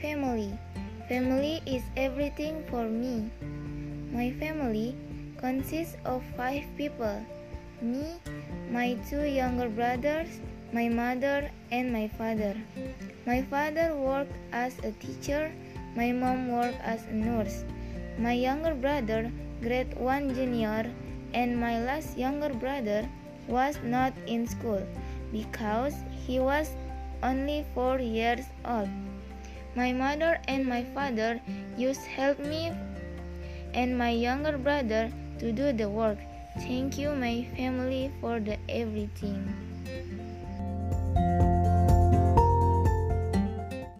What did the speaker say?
Family Family is everything for me. My family consists of five people me, my two younger brothers, my mother, and my father. My father worked as a teacher, my mom worked as a nurse. My younger brother, grade 1 junior, and my last younger brother was not in school because he was only 4 years old. My mother and my father used help me and my younger brother to do the work. Thank you, my family, for the everything.